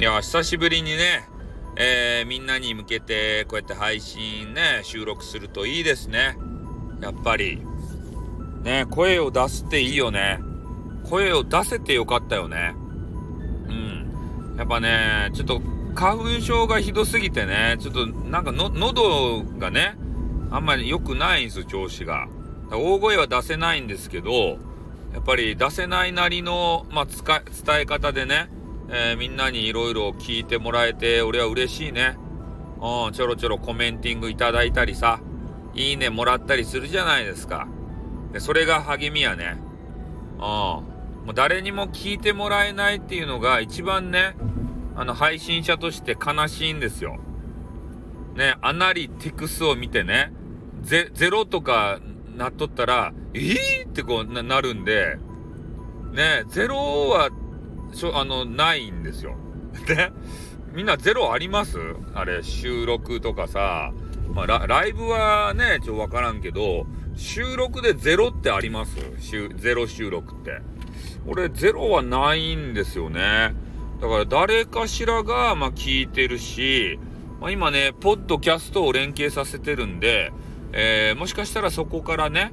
いや、久しぶりにね、えー、みんなに向けてこうやって配信ね、収録するといいですね。やっぱり。ね、声を出すっていいよね。声を出せてよかったよね。うん。やっぱね、ちょっと花粉症がひどすぎてね、ちょっとなんかの、喉がね、あんまり良くないんですよ、調子が。大声は出せないんですけど、やっぱり出せないなりの、まあ、伝え方でね、えー、みんなにいろいろ聞いてもらえて、俺は嬉しいね。うん、ちょろちょろコメンティングいただいたりさ、いいねもらったりするじゃないですか。で、それが励みやね。うん。もう誰にも聞いてもらえないっていうのが一番ね、あの、配信者として悲しいんですよ。ね、アナリティクスを見てね、ゼ、ゼロとかなっとったら、えーってこうな、なるんで、ね、ゼロは、しょ、あの、ないんですよ。で、みんなゼロあります？あれ、収録とかさ、まあラ、ライブはね、ちょっとわからんけど、収録でゼロってあります？ゼロ収録って。俺、ゼロはないんですよね。だから誰かしらが、まあ、聞いてるし、まあ、今ね、ポッドキャストを連携させてるんで、えー、もしかしたらそこからね、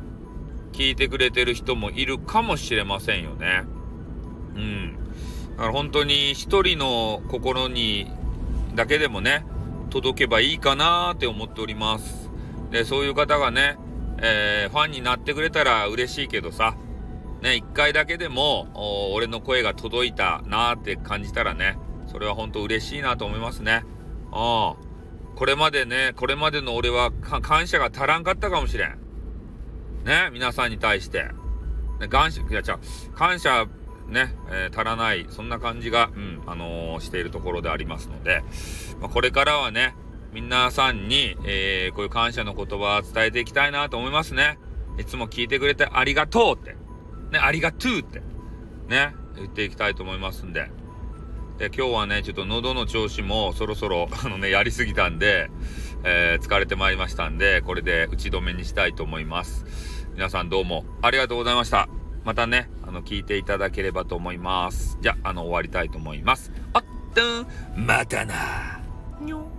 聞いてくれてる人もいるかもしれませんよね。うん。だから本当に一人の心にだけでもね、届けばいいかなって思っております。で、そういう方がね、えー、ファンになってくれたら嬉しいけどさ、ね、一回だけでも、俺の声が届いたなーって感じたらね、それは本当嬉しいなと思いますね。うん。これまでね、これまでの俺は感謝が足らんかったかもしれん。ね、皆さんに対して。ね、感謝、いや、じゃ感謝、ね、えー、足らない、そんな感じが、うん、あのー、しているところでありますので、まあ、これからはね、皆さんに、えー、こういう感謝の言葉を伝えていきたいなと思いますね。いつも聞いてくれてありがとうって、ね、ありがとうって、ね、言っていきたいと思いますんで、で、今日はね、ちょっと喉の調子もそろそろ、あのね、やりすぎたんで、えー、疲れてまいりましたんで、これで打ち止めにしたいと思います。皆さんどうもありがとうございました。またね、の、聞いていただければと思います。じゃあ、あの、終わりたいと思います。あっとん、またな。にょ